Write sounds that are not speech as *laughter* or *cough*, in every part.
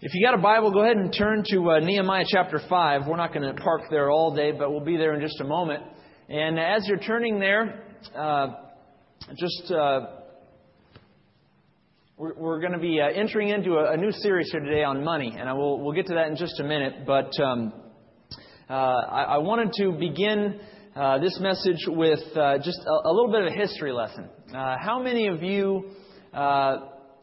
If you got a Bible, go ahead and turn to uh, Nehemiah chapter 5. We're not going to park there all day, but we'll be there in just a moment. And as you're turning there, uh, just uh, we're, we're, going to be uh, entering into a, a, new series here today on money, and I will we'll get to that in just a minute. But um, uh, I, I, wanted to begin uh, this message with just a, a, little bit of a history lesson. how many of you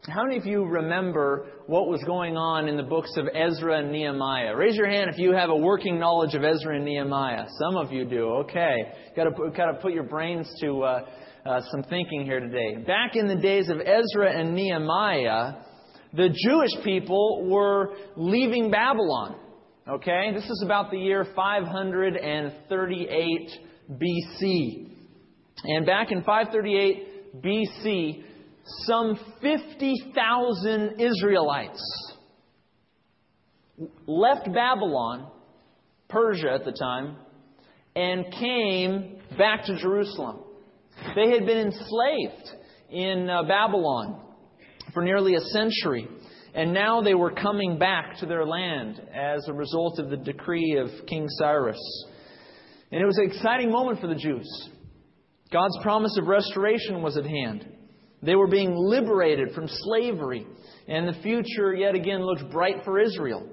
how many of you remember what was going on in the books of Ezra and Nehemiah? Raise your hand if you have a working knowledge of Ezra and Nehemiah. Some of you do. Okay, got to got to put your brains to uh, uh, some thinking here today. Back in the days of Ezra and Nehemiah, the Jewish people were leaving Babylon. Okay, this is about the year 538 BC, and back in 538 BC some 50,000 Israelites left Babylon, Persia at the time, and came back to Jerusalem. They had been enslaved in uh, Babylon for nearly a century, and now they were coming back to their land as a result of the decree of King Cyrus. And it was an exciting moment for the Jews. God's promise of restoration was at hand. They were being liberated from slavery, and the future yet again looked bright for Israel.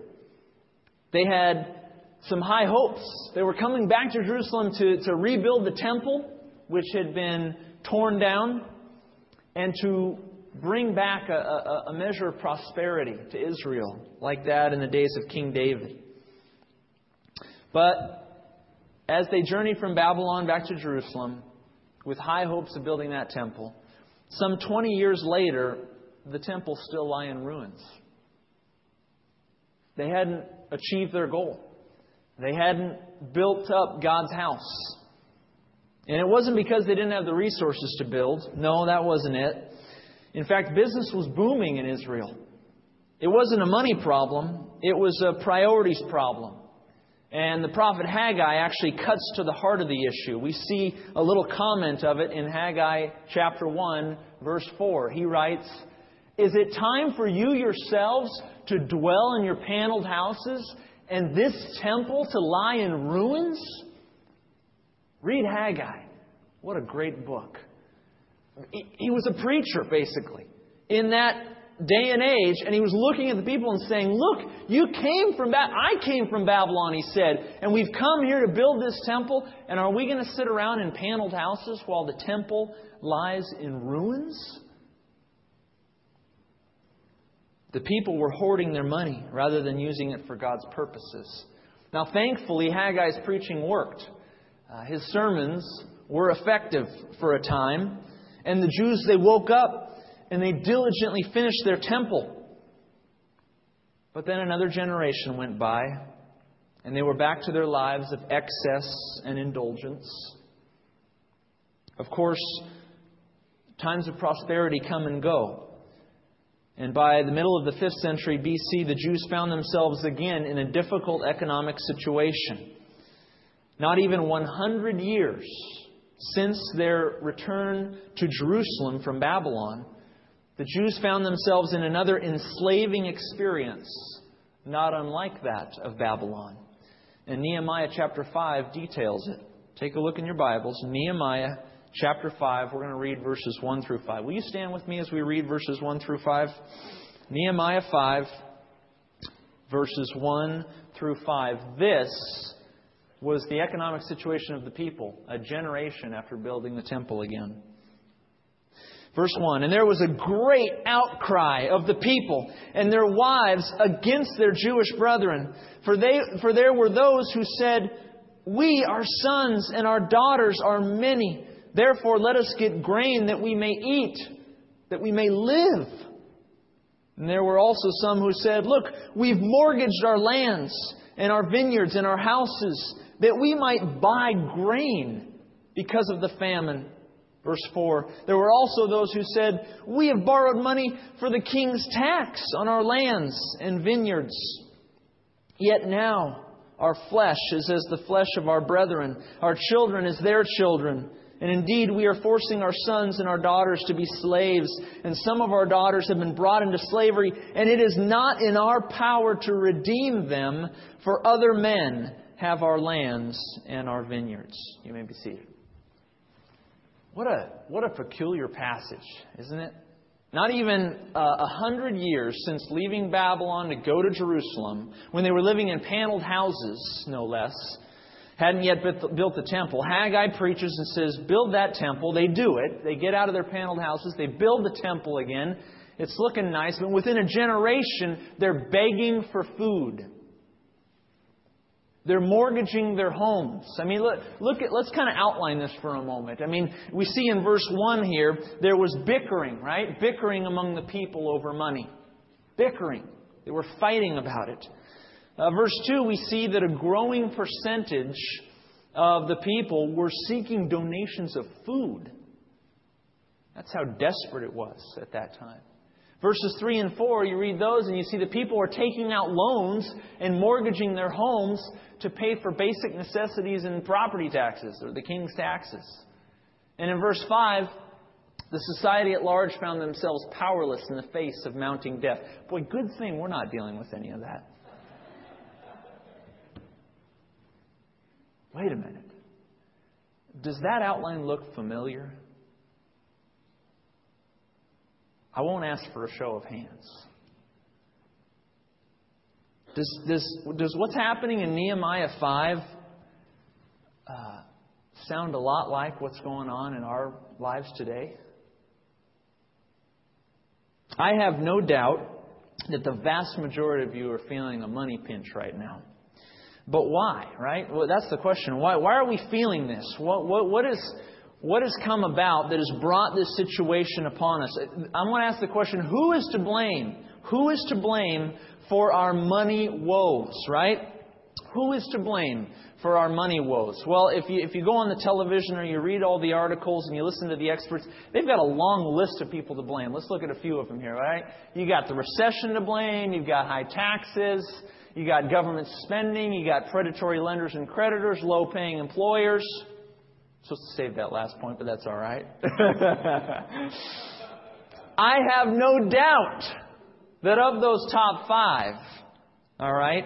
They had some high hopes. They were coming back to Jerusalem to, to rebuild the temple, which had been torn down, and to bring back a, a, a measure of prosperity to Israel, like that in the days of King David. But as they journeyed from Babylon back to Jerusalem, with high hopes of building that temple, some 20 years later, the temple still lie in ruins. They hadn't achieved their goal. They hadn't built up God's house. And it wasn't because they didn't have the resources to build. No, that wasn't it. In fact, business was booming in Israel. It wasn't a money problem, it was a priorities problem. And the prophet Haggai actually cuts to the heart of the issue. We see a little comment of it in Haggai chapter 1, verse 4. He writes, Is it time for you yourselves to dwell in your paneled houses and this temple to lie in ruins? Read Haggai. What a great book. He was a preacher, basically, in that day and age, and he was looking at the people and saying, Look, you came from that. I came from Babylon, he said, and we've come here to build this temple, and are we going to sit around in paneled houses while the temple lies in ruins? The people were hoarding their money rather than using it for God's purposes. Now, thankfully, Haggai's preaching worked. Uh, his sermons were effective for a time, and the Jews, they woke up and they diligently finished their temple. But then another generation went by, and they were back to their lives of excess and indulgence. Of course, times of prosperity come and go. And by the middle of the 5th century BC, the Jews found themselves again in a difficult economic situation. Not even 100 years since their return to Jerusalem from Babylon, the Jews found themselves in another enslaving experience, not unlike that of Babylon. And Nehemiah chapter 5 details it. Take a look in your Bibles. Nehemiah chapter 5, we're going to read verses 1 through 5. Will you stand with me as we read verses 1 through 5? Nehemiah 5, verses 1 through 5. This was the economic situation of the people a generation after building the temple again. Verse 1 And there was a great outcry of the people and their wives against their Jewish brethren. For, they, for there were those who said, We, our sons and our daughters, are many. Therefore, let us get grain that we may eat, that we may live. And there were also some who said, Look, we've mortgaged our lands and our vineyards and our houses that we might buy grain because of the famine. Verse 4 There were also those who said, We have borrowed money for the king's tax on our lands and vineyards. Yet now our flesh is as the flesh of our brethren, our children as their children. And indeed, we are forcing our sons and our daughters to be slaves, and some of our daughters have been brought into slavery, and it is not in our power to redeem them, for other men have our lands and our vineyards. You may be seated. What a, what a peculiar passage, isn't it? Not even uh, a hundred years since leaving Babylon to go to Jerusalem, when they were living in paneled houses, no less, hadn't yet built the temple. Haggai preaches and says, Build that temple. They do it. They get out of their paneled houses. They build the temple again. It's looking nice, but within a generation, they're begging for food. They're mortgaging their homes. I mean, look, look at, let's kind of outline this for a moment. I mean, we see in verse 1 here, there was bickering, right? Bickering among the people over money. Bickering. They were fighting about it. Uh, verse 2, we see that a growing percentage of the people were seeking donations of food. That's how desperate it was at that time. Verses 3 and 4, you read those and you see the people are taking out loans and mortgaging their homes to pay for basic necessities and property taxes, or the king's taxes. And in verse 5, the society at large found themselves powerless in the face of mounting debt. Boy, good thing we're not dealing with any of that. Wait a minute. Does that outline look familiar? I won't ask for a show of hands. Does, does, does what's happening in Nehemiah 5 uh, sound a lot like what's going on in our lives today? I have no doubt that the vast majority of you are feeling a money pinch right now. But why, right? Well, that's the question. Why, why are we feeling this? What, what, what, is, what has come about that has brought this situation upon us? I want to ask the question who is to blame? Who is to blame for our money woes, right? Who is to blame for our money woes? Well, if you, if you go on the television or you read all the articles and you listen to the experts, they've got a long list of people to blame. Let's look at a few of them here, right? You got the recession to blame, you've got high taxes, you got government spending, you got predatory lenders and creditors, low paying employers. I'm supposed to save that last point, but that's all right. *laughs* *laughs* I have no doubt that of those top five, all right,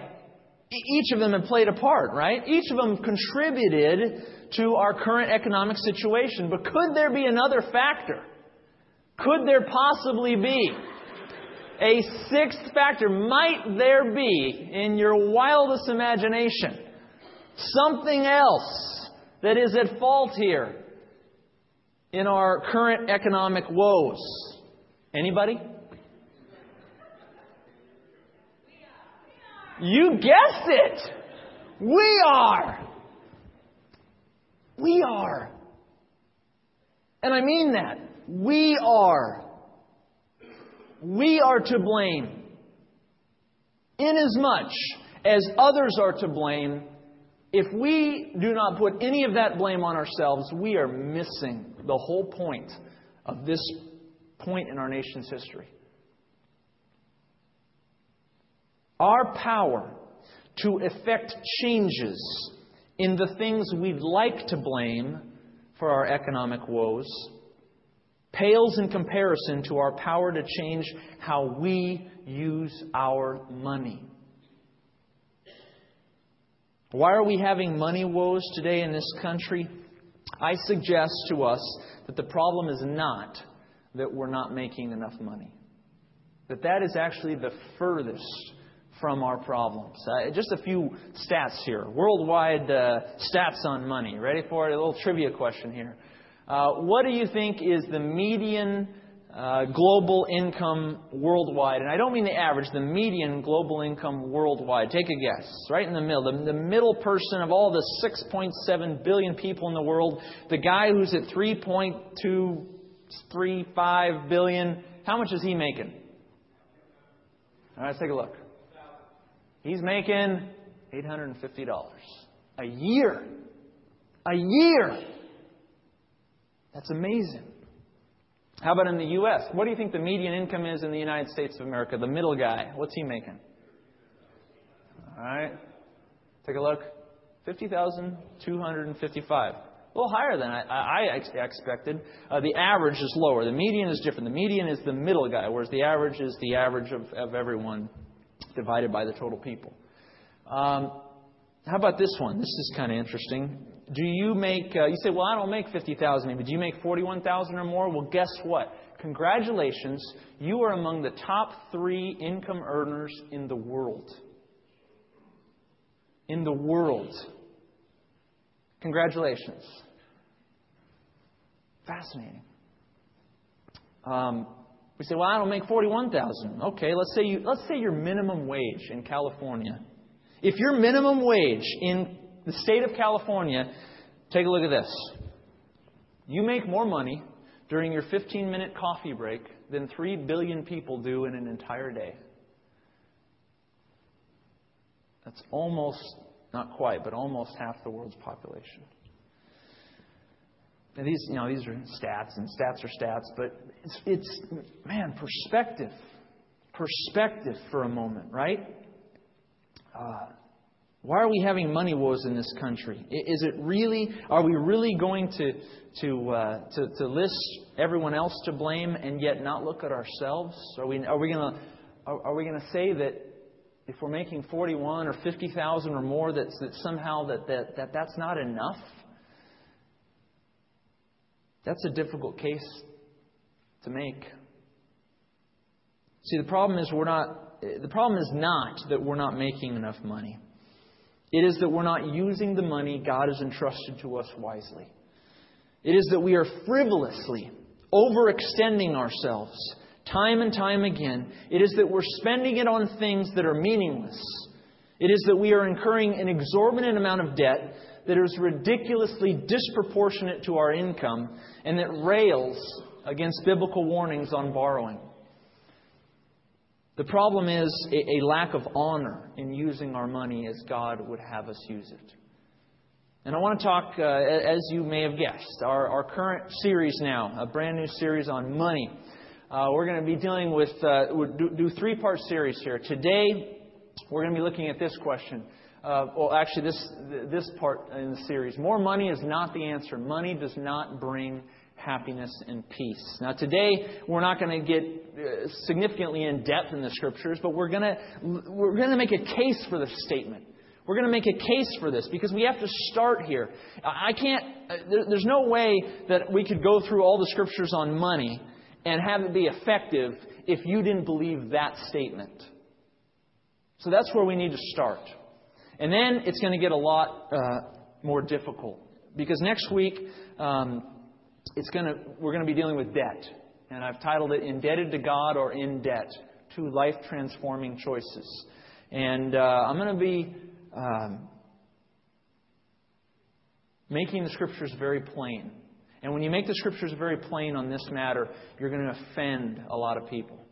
each of them have played a part, right? Each of them contributed to our current economic situation. But could there be another factor? Could there possibly be a sixth factor? Might there be, in your wildest imagination, something else that is at fault here in our current economic woes? Anybody? You guessed it! We are! We are. And I mean that. We are. We are to blame. Inasmuch as others are to blame, if we do not put any of that blame on ourselves, we are missing the whole point of this point in our nation's history. Our power to effect changes in the things we'd like to blame for our economic woes pales in comparison to our power to change how we use our money. Why are we having money woes today in this country? I suggest to us that the problem is not that we're not making enough money. That that is actually the furthest from our problems. Uh, just a few stats here. Worldwide uh, stats on money. Ready for it? A little trivia question here. Uh, what do you think is the median uh, global income worldwide? And I don't mean the average, the median global income worldwide. Take a guess. Right in the middle. The, the middle person of all the 6.7 billion people in the world, the guy who's at 3.235 billion, how much is he making? All right, let's take a look. He's making $850 a year. A year. That's amazing. How about in the U.S.? What do you think the median income is in the United States of America? The middle guy. What's he making? All right. Take a look. 50,255. A little higher than I, I expected. Uh, the average is lower. The median is different. The median is the middle guy, whereas the average is the average of, of everyone divided by the total people. Um, how about this one? This is kind of interesting. Do you make, uh, you say, well, I don't make 50000 maybe. Do you make 41000 or more? Well, guess what? Congratulations. You are among the top three income earners in the world. In the world. Congratulations. Fascinating. Um, we say, well, I don't make forty-one thousand. Okay, let's say you let's say your minimum wage in California. If your minimum wage in the state of California, take a look at this. You make more money during your 15 minute coffee break than 3 billion people do in an entire day. That's almost, not quite, but almost half the world's population. Now these, you know, these are stats, and stats are stats, but it's, it's man, perspective. Perspective for a moment, right? Uh, why are we having money woes in this country? Is it really, are we really going to, to, uh, to, to, list everyone else to blame and yet not look at ourselves? Are we, are we going to, are, are we going to say that if we're making 41 or 50,000 or more, that, that somehow that, that, that that's not enough? That's a difficult case to make. See, the problem is we're not, the problem is not that we're not making enough money. It is that we're not using the money God has entrusted to us wisely. It is that we are frivolously overextending ourselves time and time again. It is that we're spending it on things that are meaningless. It is that we are incurring an exorbitant amount of debt that is ridiculously disproportionate to our income and that rails against biblical warnings on borrowing. The problem is a, lack of honor in using our money as God would have us use it. And I want to talk, uh, as you may have guessed, our, our current series now, a brand new series on money. Uh, we're going to be dealing with, uh, do, do three part series here. Today, we're going to be looking at this question. Uh, well, actually, this, this part in the series. More money is not the answer. Money does not bring happiness, and peace. Now, today, we're not going to get uh, significantly in depth in the scriptures, but we're going to, we're going to make a case for this statement. We're going to make a case for this because we have to start here. I can't, uh, there's no way that we could go through all the scriptures on money and have it be effective if you didn't believe that statement. So that's where we need to start. And then it's going to get a lot uh, more difficult because next week, um, it's gonna, we're going to be dealing with debt. And I've titled it Indebted to God or in Debt Two Life Transforming Choices. And uh, I'm going to be um, making the scriptures very plain. And when you make the scriptures very plain on this matter, you're going to offend a lot of people.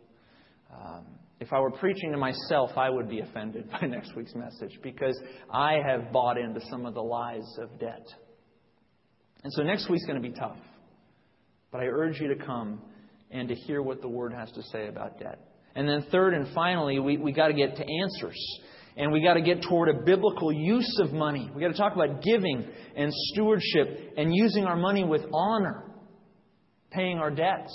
Um, if I were preaching to myself, I would be offended by *laughs* next week's message because I have bought into some of the lies of debt. And so next week's going to be tough. But I urge you to come and to hear what the Word has to say about debt. And then, third and finally, we, we got to get to answers. And we got to get toward a biblical use of money. We got to talk about giving and stewardship and using our money with honor, paying our debts.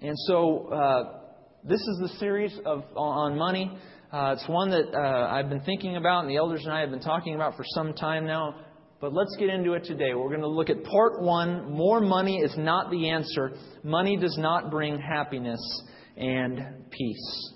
And so, uh, this is the series of on money. Uh, it's one that uh, I've been thinking about, and the elders and I have been talking about for some time now. But let's get into it today. We're going to look at part one More money is not the answer. Money does not bring happiness and peace.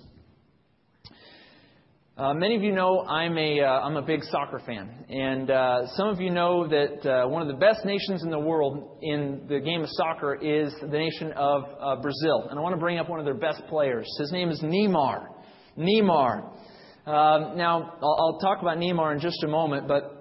Uh, many of you know I'm a, am uh, a big soccer fan. And uh, some of you know that uh, one of the best nations in the world in the game of soccer is the nation of uh, Brazil. And I want to bring up one of their best players. His name is Neymar. Neymar. Um, now, I'll, I'll talk about Neymar in just a moment, but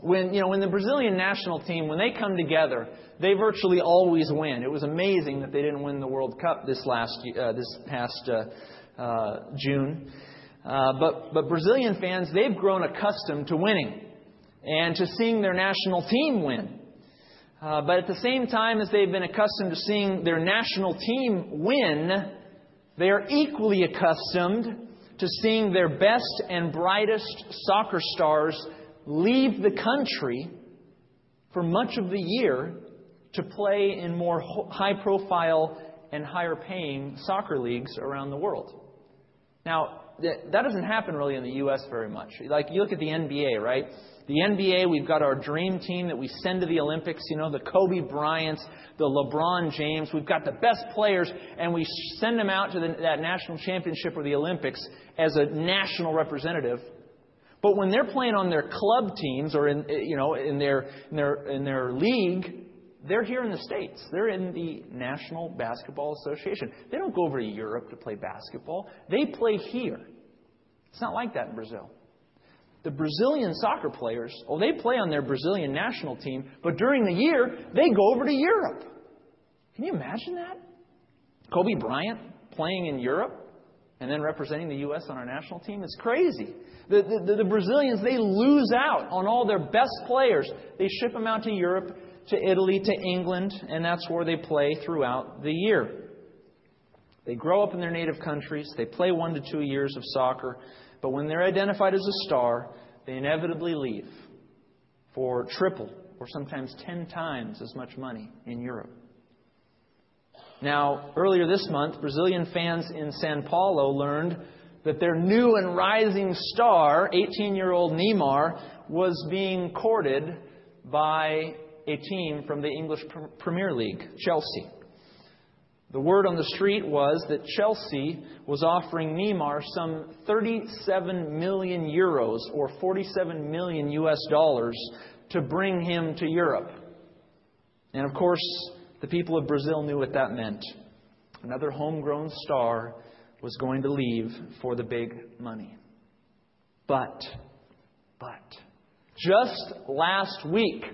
when, you know, when the Brazilian national team, when they come together, they virtually always win. It was amazing that they didn't win the World Cup this last, uh, this past uh, uh, June. Uh, but, but Brazilian fans, they've grown accustomed to winning and to seeing their national team win. Uh, but at the same time as they've been accustomed to seeing their national team win, they are equally accustomed to seeing their best and brightest soccer stars leave the country for much of the year to play in more high profile and higher paying soccer leagues around the world. Now, that doesn't happen really in the U.S. very much. Like, you look at the NBA, right? The NBA, we've got our dream team that we send to the Olympics, you know, the Kobe Bryants, the LeBron James. We've got the best players, and we send them out to the, that national championship or the Olympics as a national representative. But when they're playing on their club teams or in, you know, in their, in their, in their league, they're here in the States. They're in the National Basketball Association. They don't go over to Europe to play basketball. They play here. It's not like that in Brazil. The Brazilian soccer players, oh, they play on their Brazilian national team, but during the year, they go over to Europe. Can you imagine that? Kobe Bryant playing in Europe and then representing the U.S. on our national team? It's crazy. The, the, the, Brazilians, they lose out on all their best players. They ship them out to Europe to Italy, to England, and that's where they play throughout the year. They grow up in their native countries, they play one to two years of soccer, but when they're identified as a star, they inevitably leave for triple or sometimes ten times as much money in Europe. Now, earlier this month, Brazilian fans in Sao Paulo learned that their new and rising star, 18 year old Neymar, was being courted by a team from the English Premier League, Chelsea. The word on the street was that Chelsea was offering Neymar some 37 million euros or 47 million US dollars to bring him to Europe. And of course, the people of Brazil knew what that meant. Another homegrown star was going to leave for the big money. But, but, just last week,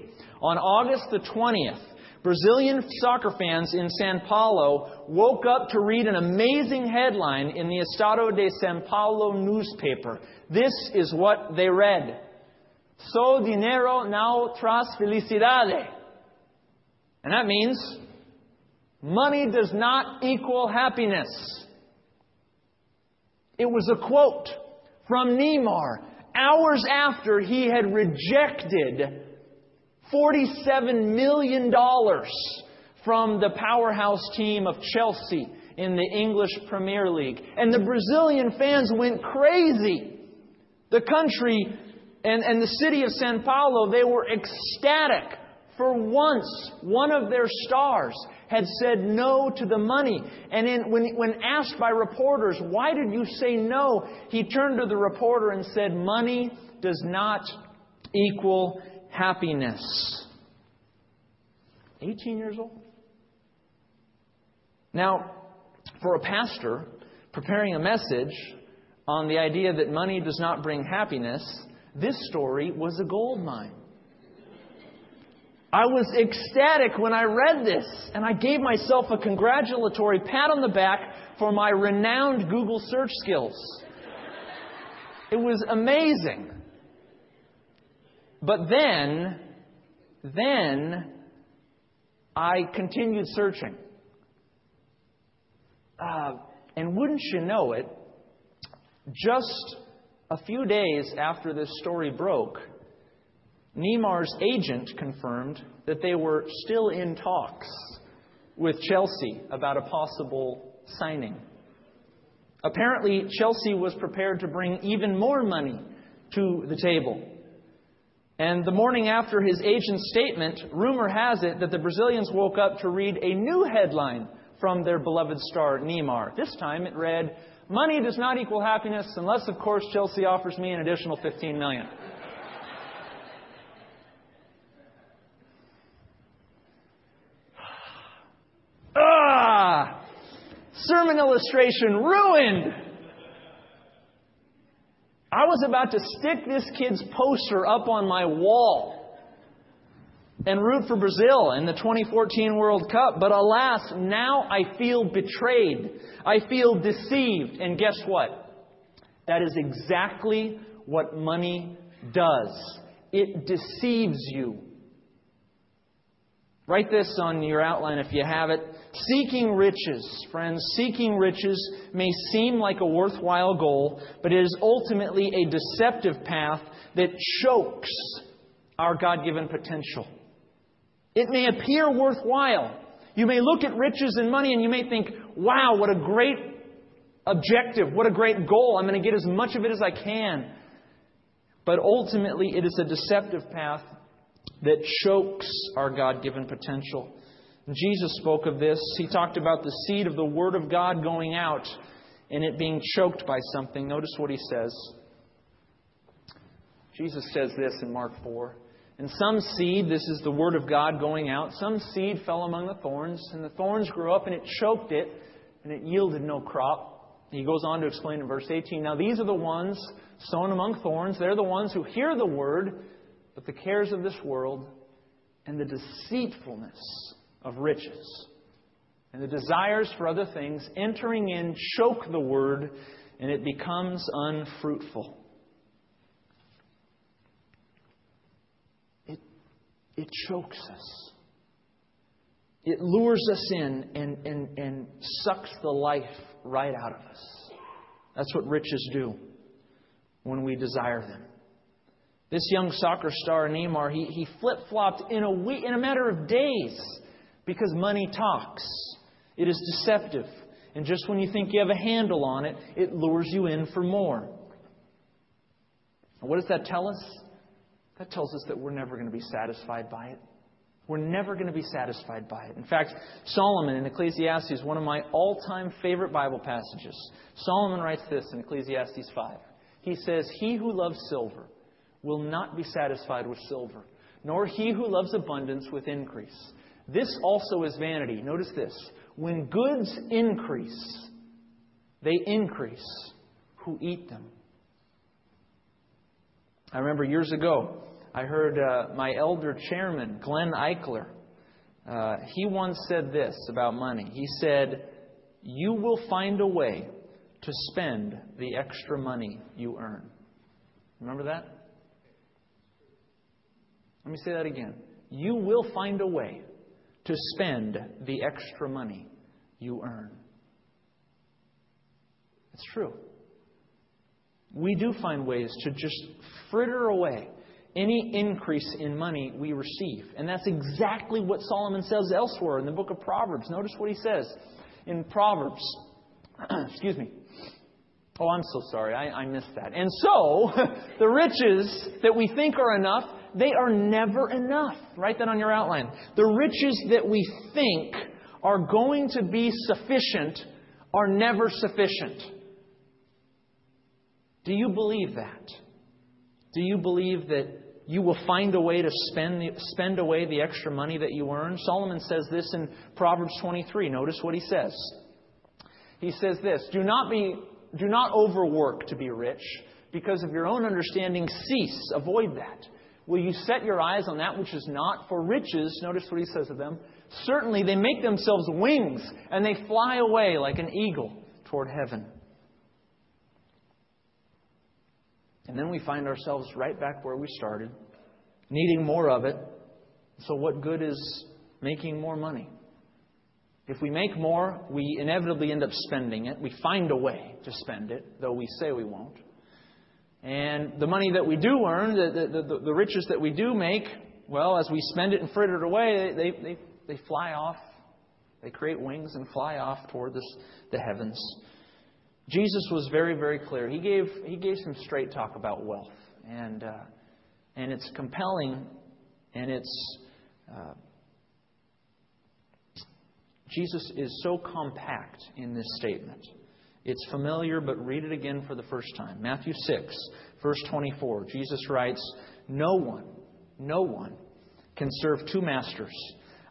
on August the 20th, Brazilian soccer fans in Sao Paulo woke up to read an amazing headline in the Estado de Sao Paulo newspaper. This is what they read. So dinero não tras felicidade. And that means money does not equal happiness. It was a quote from Neymar hours after he had rejected $47 million from the powerhouse team of Chelsea in the English Premier League. And the Brazilian fans went crazy. The country and, and the city of Sao Paulo, they were ecstatic. For once, one of their stars had said no to the money. And in, when, when asked by reporters, why did you say no? He turned to the reporter and said, Money does not equal happiness. 18 years old. Now, for a pastor preparing a message on the idea that money does not bring happiness, this story was a gold mine. I was ecstatic when I read this, and I gave myself a congratulatory pat on the back for my renowned Google search skills. It was amazing. But then, then I continued searching. Uh, and wouldn't you know it, just a few days after this story broke, Neymar's agent confirmed that they were still in talks with Chelsea about a possible signing. Apparently, Chelsea was prepared to bring even more money to the table. And the morning after his agent's statement, rumor has it that the Brazilians woke up to read a new headline from their beloved star, Neymar. This time it read, Money does not equal happiness unless, of course, Chelsea offers me an additional 15 million. Sermon illustration ruined! I was about to stick this kid's poster up on my wall and root for Brazil in the 2014 World Cup. But alas, now I feel betrayed. I feel deceived. And guess what? That is exactly what money does it deceives you. Write this on your outline if you have it. Seeking riches, friends, seeking riches may seem like a worthwhile goal, but it is ultimately a deceptive path that chokes our God given potential. It may appear worthwhile. You may look at riches and money and you may think, wow, what a great objective, what a great goal. I'm going to get as much of it as I can. But ultimately, it is a deceptive path that chokes our God given potential. Jesus spoke of this. He talked about the seed of the Word of God going out and it being choked by something. Notice what he says. Jesus says this in Mark 4. And some seed, this is the Word of God going out, some seed fell among the thorns, and the thorns grew up and it choked it, and it yielded no crop. He goes on to explain in verse 18 Now these are the ones sown among thorns. They're the ones who hear the Word, but the cares of this world and the deceitfulness of riches and the desires for other things entering in choke the Word, and it becomes unfruitful. it it chokes us. It lures us in and, and, and sucks the life right out of us. That's what riches do when we desire them. This young soccer star, Neymar, he, he flip flopped in a week, in a matter of days because money talks. It is deceptive. And just when you think you have a handle on it, it lures you in for more. And what does that tell us? That tells us that we're never going to be satisfied by it. We're never going to be satisfied by it. In fact, Solomon in Ecclesiastes, is one of my all time favorite Bible passages, Solomon writes this in Ecclesiastes 5. He says, He who loves silver will not be satisfied with silver, nor he who loves abundance with increase. This also is vanity. Notice this. When goods increase, they increase who eat them. I remember years ago, I heard uh, my elder chairman, Glenn Eichler, uh, he once said this about money. He said, You will find a way to spend the extra money you earn. Remember that? Let me say that again. You will find a way to spend the extra money you earn. It's true. We do find ways to just fritter away any increase in money we receive. And that's exactly what Solomon says elsewhere in the book of Proverbs. Notice what he says in Proverbs. *clears throat* Excuse me. Oh, I'm so sorry. I, I missed that. And so, *laughs* the riches that we think are enough, they are never enough. Write that on your outline. The riches that we think are going to be sufficient are never sufficient. Do you believe that? Do you believe that you will find a way to spend, the, spend away the extra money that you earn? Solomon says this in Proverbs 23. Notice what he says. He says this Do not, be, do not overwork to be rich, because of your own understanding, cease. Avoid that. Will you set your eyes on that which is not for riches? Notice what he says of them. Certainly, they make themselves wings, and they fly away like an eagle toward heaven. And then we find ourselves right back where we started, needing more of it. So, what good is making more money? If we make more, we inevitably end up spending it. We find a way to spend it, though we say we won't. And the money that we do earn, the, the, the, the riches that we do make, well, as we spend it and fritter it away, they, they, they fly off. They create wings and fly off toward this, the heavens. Jesus was very, very clear. He gave, he gave some straight talk about wealth. And, uh, and it's compelling, and it's. Uh, Jesus is so compact in this statement. It's familiar, but read it again for the first time. Matthew 6, verse 24. Jesus writes, No one, no one can serve two masters.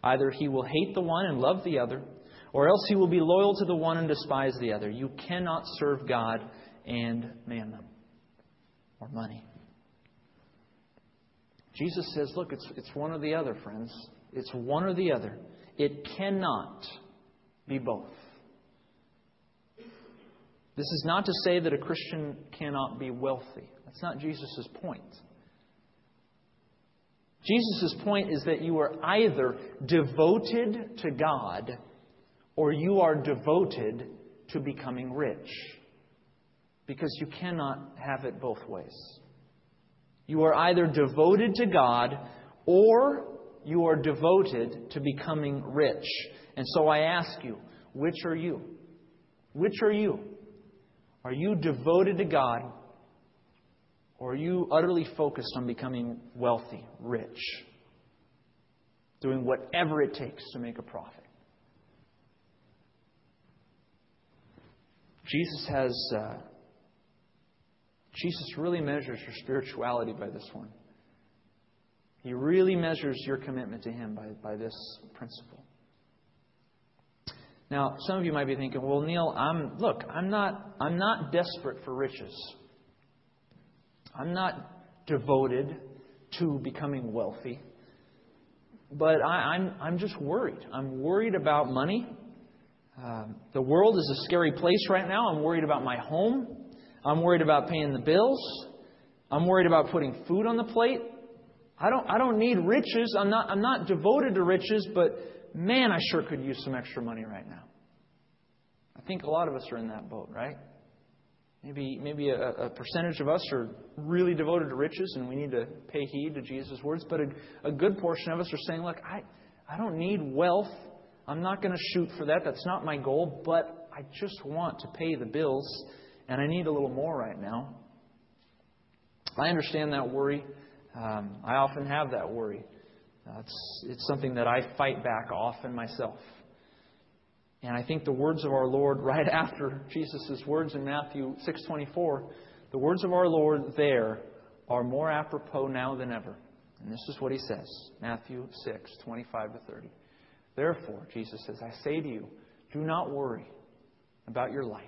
Either he will hate the one and love the other or else he will be loyal to the one and despise the other. You cannot serve God and mammon or money. Jesus says, look, it's, it's one or the other, friends. It's one or the other. It cannot be both. This is not to say that a Christian cannot be wealthy. That's not Jesus' point. Jesus' point is that you are either devoted to God or you are devoted to becoming rich. Because you cannot have it both ways. You are either devoted to God or you are devoted to becoming rich. And so I ask you, which are you? Which are you? Are you devoted to God or are you utterly focused on becoming wealthy, rich, doing whatever it takes to make a profit? Jesus has. Uh, Jesus really measures your spirituality by this one. He really measures your commitment to Him by, by this principle. Now, some of you might be thinking, well, Neil, I'm look, I'm not I'm not desperate for riches. I'm not devoted to becoming wealthy. But I, am I'm, I'm just worried. I'm worried about money. Um, the world is a scary place right now. I'm worried about my home. I'm worried about paying the bills. I'm worried about putting food on the plate. I don't, I don't need riches. I'm not, I'm not devoted to riches, but man, I sure could use some extra money right now. I think a lot of us are in that boat, right? Maybe, maybe a, a, percentage of us are really devoted to riches and we need to pay heed to Jesus' words, but a, a good portion of us are saying, look, I, I don't need wealth. I'm not going to shoot for that. That's not my goal, but I just want to pay the bills and I need a little more right now. I understand that worry. Um, I often have that worry. It's, it's something that I fight back often myself. And I think the words of our Lord right *laughs* after Jesus' words in Matthew 6:24, the words of our Lord there are more apropos now than ever. And this is what he says, Matthew 6:25 to 30. Therefore, Jesus says, I say to you, do not worry about your life.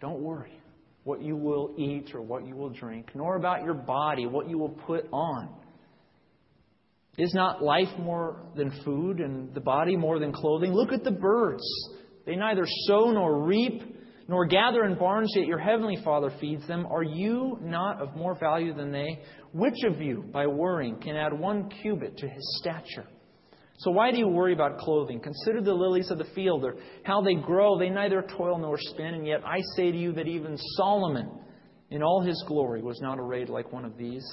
Don't worry what you will eat or what you will drink, nor about your body, what you will put on. Is not life more than food and the body more than clothing? Look at the birds. They neither sow nor reap nor gather in barns, yet your heavenly Father feeds them. Are you not of more value than they? Which of you, by worrying, can add one cubit to his stature? So why do you worry about clothing? Consider the lilies of the field, or how they grow. They neither toil nor spin, and yet I say to you that even Solomon, in all his glory, was not arrayed like one of these.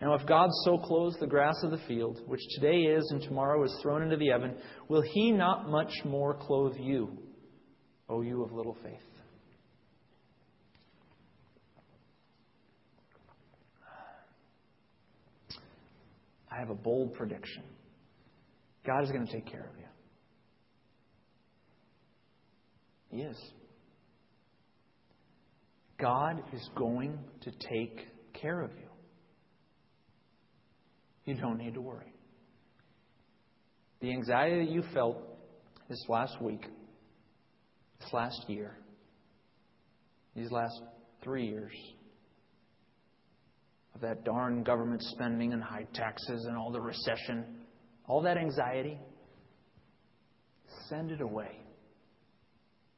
Now, if God so clothes the grass of the field, which today is and tomorrow is thrown into the oven, will He not much more clothe you, O you of little faith? I have a bold prediction God is going to take care of you. He is. God is going to take care of you. You don't need to worry. The anxiety that you felt this last week, this last year, these last three years, of that darn government spending and high taxes and all the recession, all that anxiety, send it away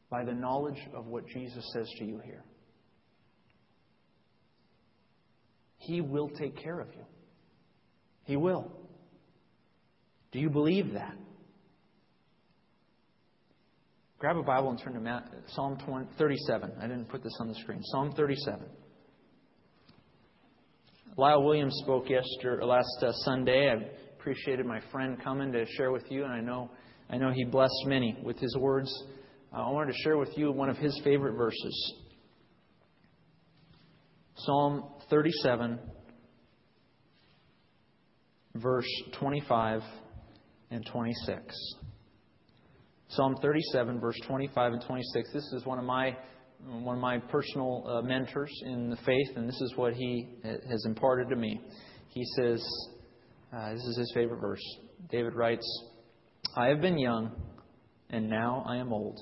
by the knowledge of what Jesus says to you here. He will take care of you. He will. Do you believe that? Grab a Bible and turn to Psalm 37. I didn't put this on the screen. Psalm 37. Lyle Williams spoke yesterday, last uh, Sunday. I appreciated my friend coming to share with you, and I know, I know he blessed many with his words. Uh, I wanted to share with you one of his favorite verses. Psalm 37, verse 25 and 26. Psalm 37, verse 25 and 26. This is one of my one of my personal uh, mentors in the faith, and this is what he has imparted to me. He says, uh, this is his favorite verse. David writes, I have been young, and now I am old,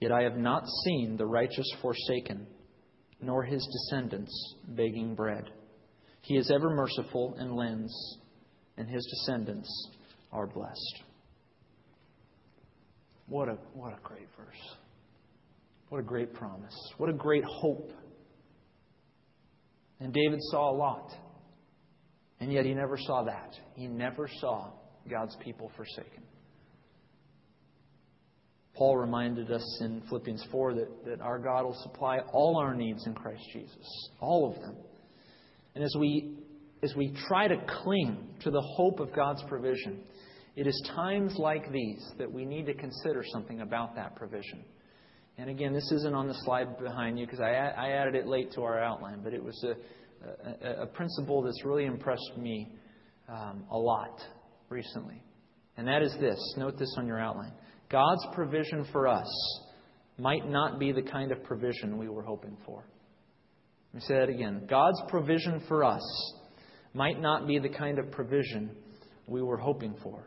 yet I have not seen the righteous forsaken, nor his descendants begging bread. He is ever merciful and lends and his descendants are blessed. What a, what a great verse. What a great promise. What a great hope. And David saw a lot. And yet he never saw that. He never saw God's people forsaken. Paul reminded us in Philippians 4 that, that our God will supply all our needs in Christ Jesus. All of them. And as we as we try to cling to the hope of God's provision, it is times like these that we need to consider something about that provision. And again, this isn't on the slide behind you because I, I added it late to our outline, but it was a, a, a principle that's really impressed me um, a lot recently. And that is this note this on your outline God's provision for us might not be the kind of provision we were hoping for. Let me say that again. God's provision for us might not be the kind of provision we were hoping for.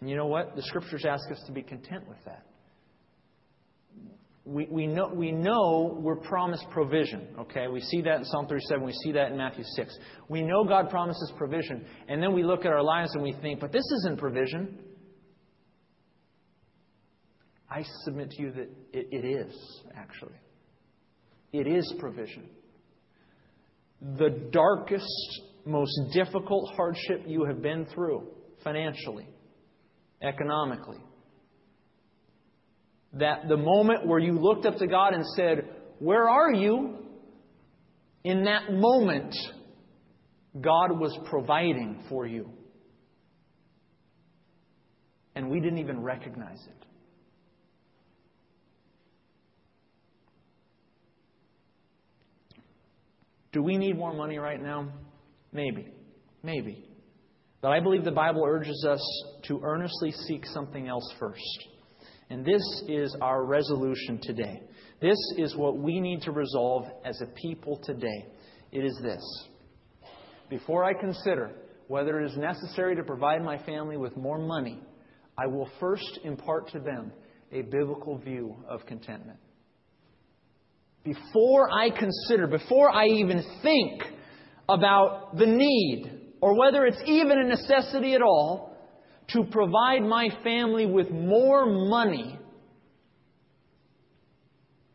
And you know what? The scriptures ask us to be content with that. We, we, know, we know we're promised provision, okay? We see that in Psalm 37. We see that in Matthew 6. We know God promises provision. And then we look at our lives and we think, but this isn't provision. I submit to you that it, it is, actually. It is provision. The darkest, most difficult hardship you have been through financially, economically. That the moment where you looked up to God and said, Where are you? In that moment, God was providing for you. And we didn't even recognize it. Do we need more money right now? Maybe. Maybe. But I believe the Bible urges us to earnestly seek something else first. And this is our resolution today. This is what we need to resolve as a people today. It is this. Before I consider whether it is necessary to provide my family with more money, I will first impart to them a biblical view of contentment. Before I consider, before I even think about the need or whether it's even a necessity at all, to provide my family with more money,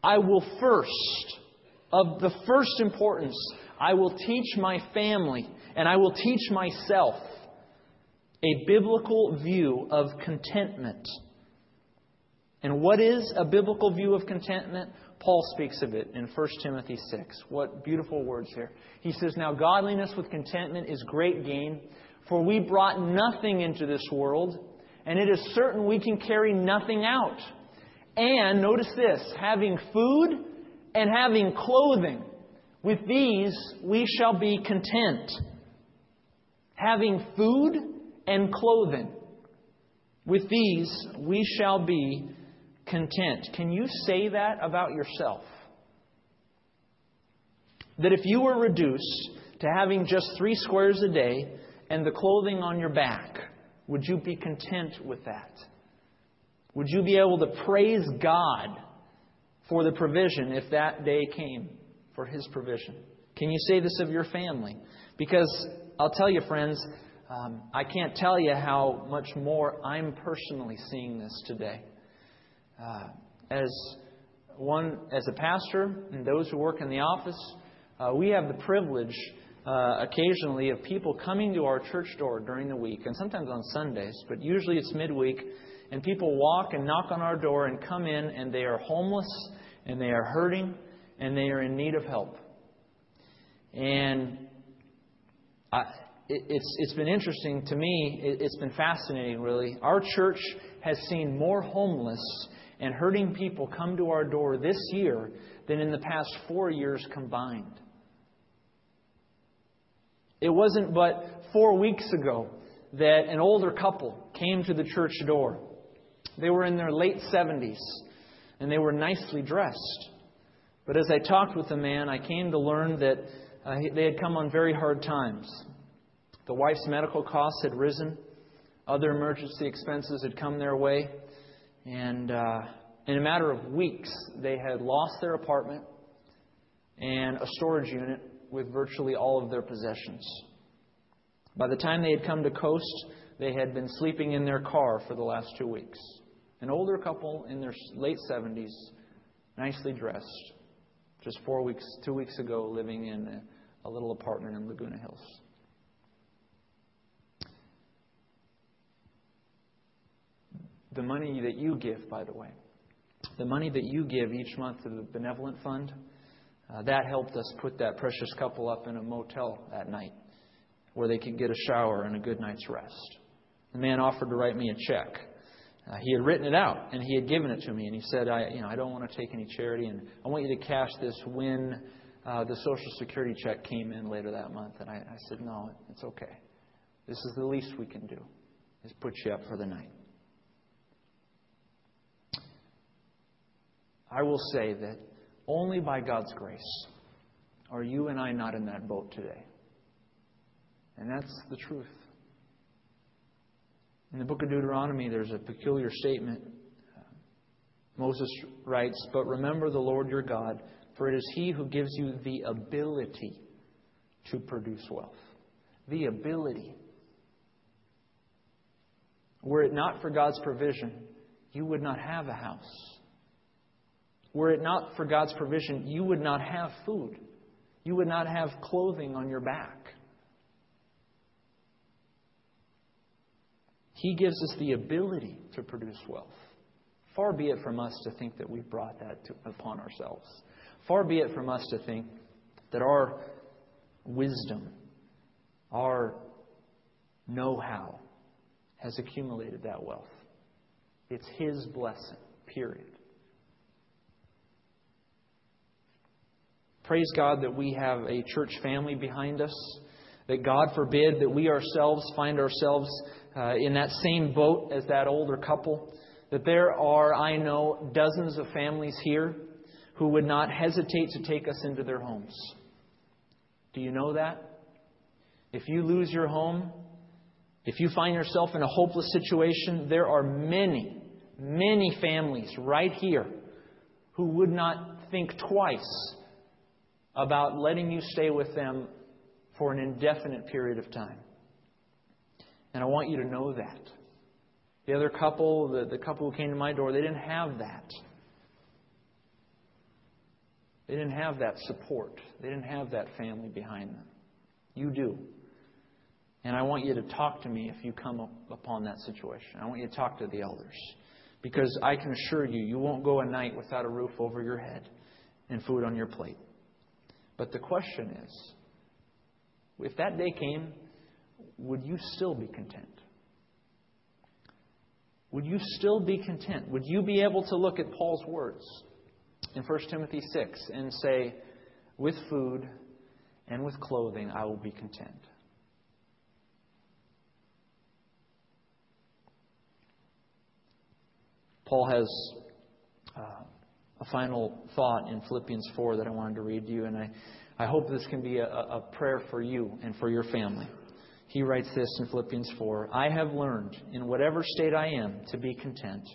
I will first, of the first importance, I will teach my family and I will teach myself a biblical view of contentment. And what is a biblical view of contentment? Paul speaks of it in 1 Timothy 6. What beautiful words here. He says, Now godliness with contentment is great gain, for we brought nothing into this world, and it is certain we can carry nothing out. And notice this having food and having clothing, with these we shall be content. Having food and clothing, with these we shall be content. Can you say that about yourself? That if you were reduced to having just three squares a day and the clothing on your back, would you be content with that? Would you be able to praise God for the provision if that day came for His provision? Can you say this of your family? Because I'll tell you, friends, um, I can't tell you how much more I'm personally seeing this today. Uh, as one, as a pastor and those who work in the office, uh, we have the privilege uh, occasionally of people coming to our church door during the week, and sometimes on Sundays, but usually it's midweek, and people walk and knock on our door and come in, and they are homeless, and they are hurting, and they are in need of help. And I, it, it's, it's been interesting to me, it, it's been fascinating, really. Our church has seen more homeless and hurting people come to our door this year than in the past four years combined. It wasn't but four weeks ago that an older couple came to the church door. They were in their late 70s and they were nicely dressed. But as I talked with the man, I came to learn that uh, they had come on very hard times. The wife's medical costs had risen, other emergency expenses had come their way. And uh, in a matter of weeks, they had lost their apartment and a storage unit with virtually all of their possessions. By the time they had come to Coast, they had been sleeping in their car for the last two weeks. An older couple in their late 70s, nicely dressed, just four weeks, two weeks ago, living in a, a little apartment in Laguna Hills. The money that you give, by the way, the money that you give each month to the benevolent fund, uh, that helped us put that precious couple up in a motel that night. where they could get a shower and a good night's rest. The man offered to write me a check. Uh, he had written it out and he had given it to me, and he said, "I, you know, I don't want to take any charity, and I want you to cash this when uh, the Social Security check came in later that month." And I, I said, "No, it's okay. This is the least we can do, is put you up for the night." I will say that only by God's grace are you and I not in that boat today. And that's the truth. In the book of Deuteronomy, there's a peculiar statement. Moses writes, But remember the Lord your God, for it is He who gives you the ability to produce wealth. The ability. Were it not for God's provision, you would not have a house. Were it not for God's provision, you would not have food. You would not have clothing on your back. He gives us the ability to produce wealth. Far be it from us to think that we've brought that to, upon ourselves. Far be it from us to think that our wisdom, our know how, has accumulated that wealth. It's His blessing, period. Praise God that we have a church family behind us. That God forbid that we ourselves find ourselves uh, in that same boat as that older couple. That there are, I know, dozens of families here who would not hesitate to take us into their homes. Do you know that? If you lose your home, if you find yourself in a hopeless situation, there are many, many families right here who would not think twice about letting you stay with them for an indefinite period of time. And I want you to know that. The other couple, the, the couple who came to my door, they didn't have that. They didn't have that support. They didn't have that family behind them. You do. And I want you to talk to me if you come up upon that situation. I want you to talk to the elders. Because I can assure you, you won't go a night without a roof over your head and food on your plate. But the question is if that day came, would you still be content? Would you still be content? Would you be able to look at Paul's words in 1 Timothy 6 and say, with food and with clothing, I will be content? Paul has a final thought in Philippians 4 that I wanted to read to you, and I, I hope this can be a, a prayer for you and for your family. He writes this in Philippians 4 I have learned, in whatever state I am, to be content.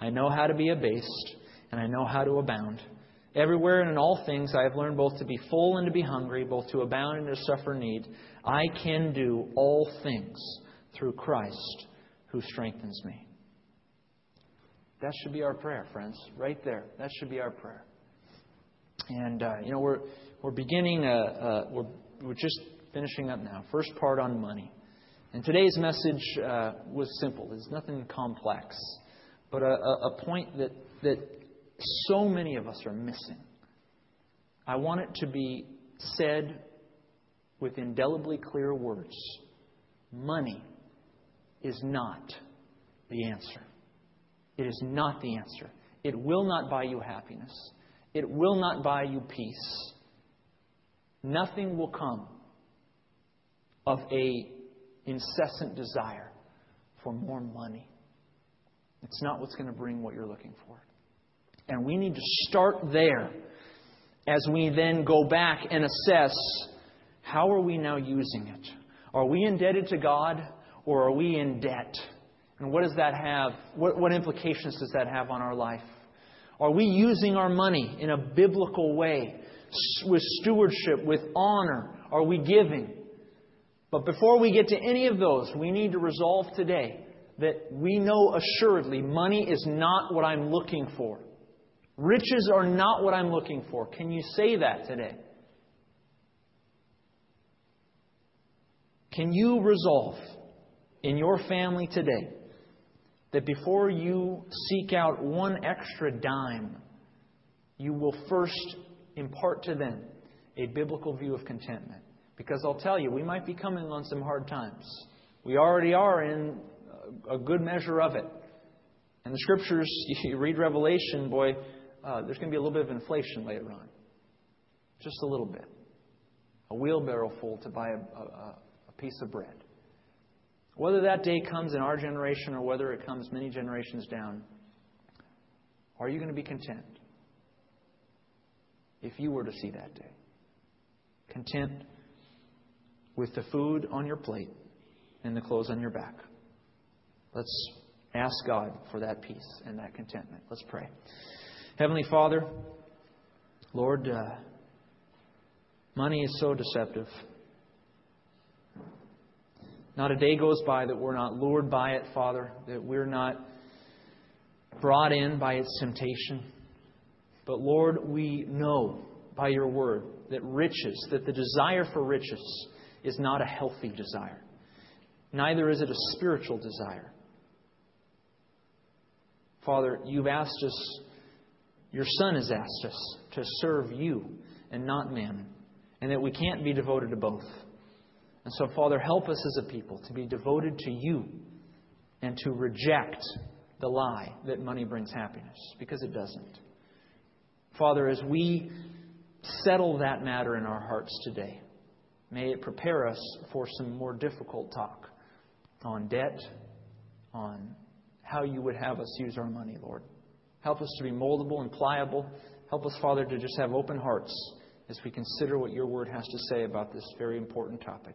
I know how to be abased, and I know how to abound. Everywhere and in all things I have learned both to be full and to be hungry, both to abound and to suffer need. I can do all things through Christ who strengthens me. That should be our prayer, friends. Right there. That should be our prayer. And, uh, you know, we're, we're beginning, uh, uh, we're, we're just finishing up now. First part on money. And today's message uh, was simple. There's nothing complex. But a, a, a point that, that so many of us are missing. I want it to be said with indelibly clear words money is not the answer. It is not the answer. It will not buy you happiness. It will not buy you peace. Nothing will come of a incessant desire for more money. It's not what's going to bring what you're looking for. And we need to start there as we then go back and assess how are we now using it? Are we indebted to God or are we in debt? And what does that have? What, what implications does that have on our life? Are we using our money in a biblical way, with stewardship, with honor? Are we giving? But before we get to any of those, we need to resolve today that we know assuredly money is not what I'm looking for. Riches are not what I'm looking for. Can you say that today? Can you resolve in your family today that before you seek out one extra dime, you will first impart to them a biblical view of contentment. Because I'll tell you, we might be coming on some hard times. We already are in a good measure of it. And the scriptures, *laughs* you read Revelation, boy, uh, there's going to be a little bit of inflation later on. Just a little bit. A wheelbarrow full to buy a, a, a piece of bread. Whether that day comes in our generation or whether it comes many generations down, are you going to be content if you were to see that day? Content with the food on your plate and the clothes on your back. Let's ask God for that peace and that contentment. Let's pray. Heavenly Father, Lord, uh, money is so deceptive. Not a day goes by that we're not lured by it, Father, that we're not brought in by its temptation. But Lord, we know by your word that riches, that the desire for riches is not a healthy desire. Neither is it a spiritual desire. Father, you've asked us, your Son has asked us to serve you and not mammon, and that we can't be devoted to both. And so, Father, help us as a people to be devoted to you and to reject the lie that money brings happiness, because it doesn't. Father, as we settle that matter in our hearts today, may it prepare us for some more difficult talk on debt, on how you would have us use our money, Lord. Help us to be moldable and pliable. Help us, Father, to just have open hearts as we consider what your word has to say about this very important topic.